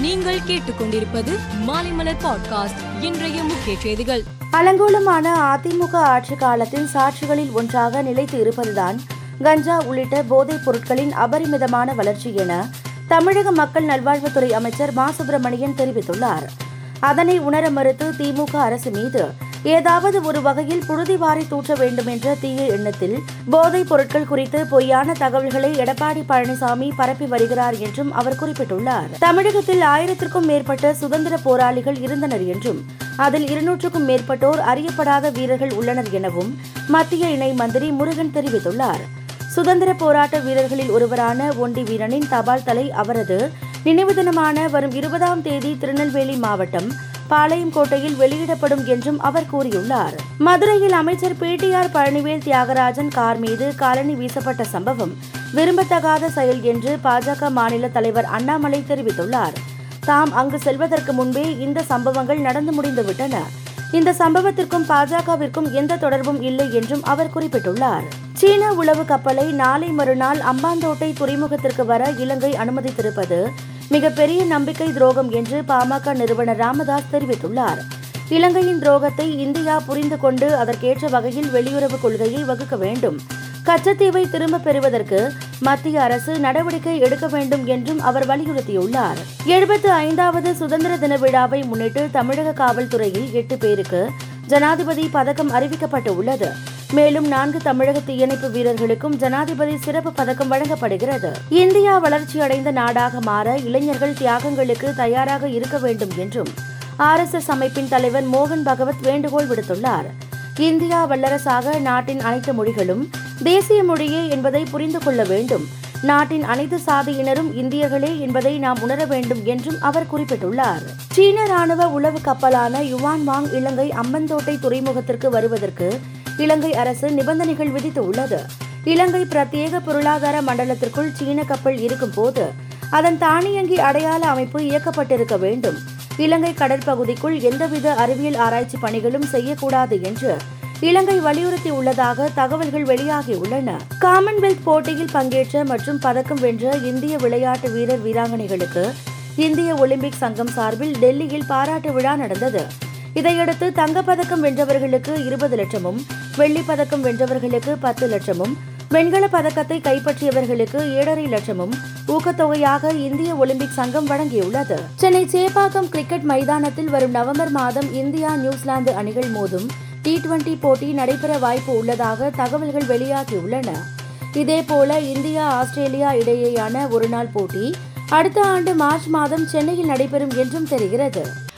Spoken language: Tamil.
நீங்கள் கேட்டுக்கொண்டிருப்பது மாலைமலர் பாட்காஸ்ட் இன்றைய முக்கிய செய்திகள். அலங்கோலமான அதிமுக ஆட்சி காலத்தின் சாட்சிகளில் ஒன்றாக நிலைத்து இருப்பதுதான் கஞ்சா உள்ளிட்ட போதைப் பொருட்களின் அபரிமிதமான வளர்ச்சி என தமிழக மக்கள் நல்வாழ்வுத்துறை அமைச்சர் மா. சுப்பிரமணியன் தெரிவித்துள்ளார். அதனை உணர மறுத்து திமுக அரசு மீது ஏதாவது ஒரு வகையில் புழுதி வாரி தூற்ற வேண்டும் என்ற தீய எண்ணத்தில் போதைப் பொருட்கள் குறித்து பொய்யான தகவல்களை எடப்பாடி பழனிசாமி பரப்பி வருகிறார் என்றும் அவர் குறிப்பிட்டுள்ளார். தமிழகத்தில் ஆயிரத்திற்கும் மேற்பட்ட சுதந்திர போராளிகள் இருந்தனர் என்றும் அதில் இருநூற்றுக்கும் மேற்பட்டோர் அறியப்படாத வீரர்கள் உள்ளனர் எனவும் மத்திய இணை மந்திரி முருகன் தெரிவித்துள்ளார். சுதந்திர போராட்ட வீரர்களில் ஒருவரான ஒண்டி வீரனின் தபால் தலை அவரது நினைவு தினமான வரும் இருபதாம் தேதி திருநெல்வேலி மாவட்டம் பாளையங்கோட்டையில் வெளியிடப்படும் என்றும் அவர் கூறியுள்ளார். மதுரையில் அமைச்சர் பிடிஆர் பழனிவேல் தியாகராஜன் கார் மீது காலனி வீசப்பட்ட சம்பவம் விரும்பத்தகாத செயல் என்று பாஜக மாநில தலைவர் அண்ணாமலை தெரிவித்துள்ளார். தாம் அங்கு செல்வதற்கு முன்பே இந்த சம்பவங்கள் நடந்து முடிந்துவிட்டன இந்த சம்பவத்திற்கும் பாஜகவிற்கும் எந்த தொடர்பும் இல்லை என்றும் அவர் குறிப்பிட்டுள்ளார். சீன உளவு கப்பலை நாளை மறுநாள் அம்பாந்தோட்டை துறைமுகத்திற்கு வர இலங்கை அனுமதித்திருப்பது மிகப்பெரிய நம்பிக்கை துரோகம் என்று பாமக நிறுவனர் ராமதாஸ் தெரிவித்துள்ளார். இலங்கையின் துரோகத்தை இந்தியா புரிந்து கொண்டு அதற்கேற்ற வகையில் வெளியுறவு கொள்கையை வகுக்க வேண்டும். கச்சத்தீவை திரும்பப் பெறுவதற்கு மத்திய அரசு நடவடிக்கை எடுக்க வேண்டும் என்றும் அவர் வலியுறுத்தியுள்ளார். எழுபத்து ஐந்தாவது சுதந்திர தின விழாவை முன்னிட்டு தமிழக காவல்துறையில் எட்டு பேருக்கு ஜனாதிபதி பதக்கம் அறிவிக்கப்பட்டு உள்ளது. மேலும் நான்கு தமிழக தீயணைப்பு வீரர்களுக்கும் ஜனாதிபதி சிறப்பு பதக்கம் வழங்கப்படுகிறது. இந்தியா வளர்ச்சியடைந்த நாடாக மாற இளைஞர்கள் தியாகங்களுக்கு தயாராக இருக்க வேண்டும் என்றும் ஆர்எஸ்எஸ் அமைப்பின் தலைவர் மோகன் பகவத் வேண்டுகோள் விடுத்துள்ளார். இந்தியா வல்லரசாக நாட்டின் அனைத்து மொழிகளும் தேசிய மொழியே என்பதை புரிந்து கொள்ள வேண்டும். நாட்டின் அனைத்து சாதியினரும் இந்தியர்களே என்பதை நாம் உணர வேண்டும் என்றும் அவர் குறிப்பிட்டுள்ளார். சீன ராணுவ உளவு கப்பலான யுவான் வாங் இலங்கை அம்பந்தோட்டை துறைமுகத்திற்கு வருவதற்கு இலங்கை அரசு நிபந்தனைகள் விதித்துள்ளது. இலங்கை பிரத்யேக பொருளாதார மண்டலத்திற்குள் சீன கப்பல் இருக்கும் போது அதன் தானியங்கி அடையாள அமைப்பு இயக்கப்பட்டிருக்க வேண்டும். இலங்கை கடற்பகுதிக்குள் எந்தவித அறிவியல் ஆராய்ச்சி பணிகளும் செய்யக்கூடாது என்று இலங்கை வலியுறுத்தி உள்ளதாக தகவல்கள் வெளியாகியுள்ளன. காமன்வெல்த் போட்டியில் பங்கேற்ற மற்றும் பதக்கம் வென்ற இந்திய விளையாட்டு வீரர் வீராங்கனைகளுக்கு இந்திய ஒலிம்பிக் சங்கம் சார்பில் டெல்லியில் பாராட்டு விழா நடந்தது. இதையடுத்து தங்கப்பதக்கம் வென்றவர்களுக்கு இருபது லட்சமும் வெள்ளிப் பதக்கம் வென்றவர்களுக்கு பத்து லட்சமும் வெண்கல பதக்கத்தை கைப்பற்றியவர்களுக்கு ஏழரை லட்சமும் ஊக்கத்தொகையாக இந்திய ஒலிம்பிக் சங்கம் வழங்கியுள்ளது. சென்னை சேப்பாக்கம் கிரிக்கெட் மைதானத்தில் வரும் நவம்பர் மாதம் இந்தியா நியூசிலாந்து அணிகள் மோதும் டி டுவெண்டி போட்டி நடைபெற வாய்ப்பு உள்ளதாக தகவல்கள் வெளியாகியுள்ளன. இதேபோல இந்தியா ஆஸ்திரேலியா இடையேயான ஒருநாள் போட்டி அடுத்த ஆண்டு மார்ச் மாதம் சென்னையில் நடைபெறும் என்றும் தெரிகிறது.